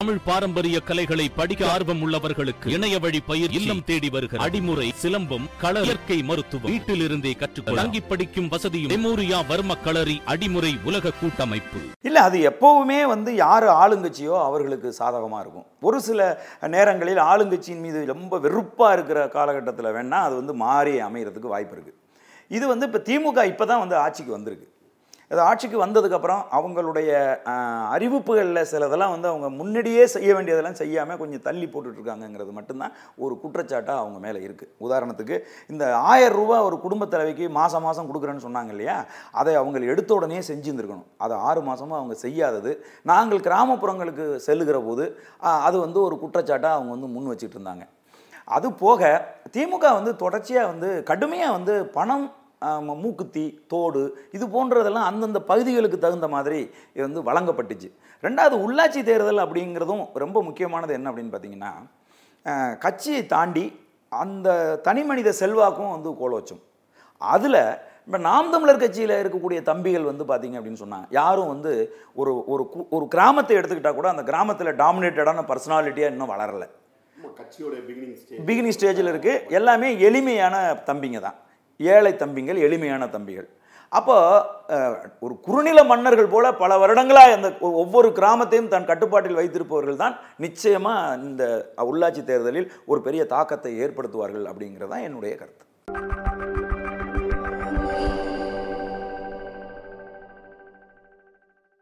தமிழ் பாரம்பரிய கலைகளை படிக்க ஆர்வம் உள்ளவர்களுக்கு இணைய வழி பயிர் இல்லம் தேடி வருகிற அடிமுறை சிலம்பம் கள இயற்கை மருத்துவம். வீட்டிலிருந்தே கற்றுக்கொள்ள தங்கி படிக்கும் வசதியும் மெமோரியா வர்ம களரி அடிமுறை உலக கூட்டமைப்பு. இல்ல அது எப்பவுமே வந்து யாரு ஆளுங்கட்சியோ அவர்களுக்கு சாதகமா இருக்கும். ஒரு சில நேரங்களில் ஆளுங்கட்சியின் மீது ரொம்ப வெறுப்பா இருக்கிற காலகட்டத்தில் வேணா அது வந்து மாறி அமைகிறதுக்கு வாய்ப்பு இருக்கு. இது வந்து இப்போ திமுக இப்போ தான் வந்து ஆட்சிக்கு வந்திருக்கு. அது ஆட்சிக்கு வந்ததுக்கப்புறம் அவங்களுடைய அறிவிப்புகளில் சிலதெல்லாம் வந்து அவங்க முன்னாடியே செய்ய வேண்டியதெல்லாம் செய்யாமல் கொஞ்சம் தள்ளி போட்டுட்ருக்காங்கங்கிறது மட்டும்தான் ஒரு குற்றச்சாட்டாக அவங்க மேலே இருக்குது உதாரணத்துக்கு இந்த ஆயிரம் ரூபா ஒரு குடும்ப தலைவிக்கு மாதம் மாதம் கொடுக்குறேன்னு சொன்னாங்க இல்லையா? அதை அவங்க எடுத்த உடனே செஞ்சுருந்துருக்கணும். அதை ஆறு மாதமாக அவங்க செய்யாதது. நாங்கள் கிராமப்புறங்களுக்கு செல்லுகிற போது அது வந்து ஒரு குற்றச்சாட்டாக அவங்க வந்து முன் வச்சுட்டு இருந்தாங்க அது போக திமுக வந்து தொடர்ச்சியாக வந்து கடுமையாக வந்து பணம் மூக்குத்தி தோடு இது போன்றதெல்லாம் அந்தந்த பகுதிகளுக்கு தகுந்த மாதிரி இது வந்து வழங்கப்பட்டுச்சு. ரெண்டாவது உள்ளாட்சி தேர்தல் அப்படிங்கிறதும் ரொம்ப முக்கியமானது என்ன அப்படின்னு பார்த்தீங்கன்னா கட்சியை தாண்டி அந்த தனி மனித செல்வாக்கும் வந்து கோலோச்சும். அதில் இப்போ நாம் தமிழர் கட்சியில் இருக்கக்கூடிய தம்பிகள் வந்து பார்த்தீங்க அப்படின்னு சொன்னாங்க யாரும் வந்து ஒரு ஒரு கு- ஒரு கிராமத்தை எடுத்துக்கிட்டால் கூட அந்த கிராமத்தில் டாமினேட்டடான பர்சனாலிட்டியாக இன்னும் வளரலை. பிகினிங் ஸ்டேஜில் இருக்குது எல்லாமே எளிமையான தம்பிங்க தான். ஏழை தம்பிங்கள் எளிமையான தம்பிகள். அப்போ ஒரு குறுநில மன்னர்கள் போல பல வருடங்களாக அந்த ஒவ்வொரு கிராமத்தையும் தன் கட்டுப்பாட்டில் வைத்திருப்பவர்கள் தான் நிச்சயமாக இந்த உள்ளாட்சி தேர்தலில் ஒரு பெரிய தாக்கத்தை ஏற்படுத்துவார்கள் அப்படிங்கிறது தான் என்னுடைய கருத்து.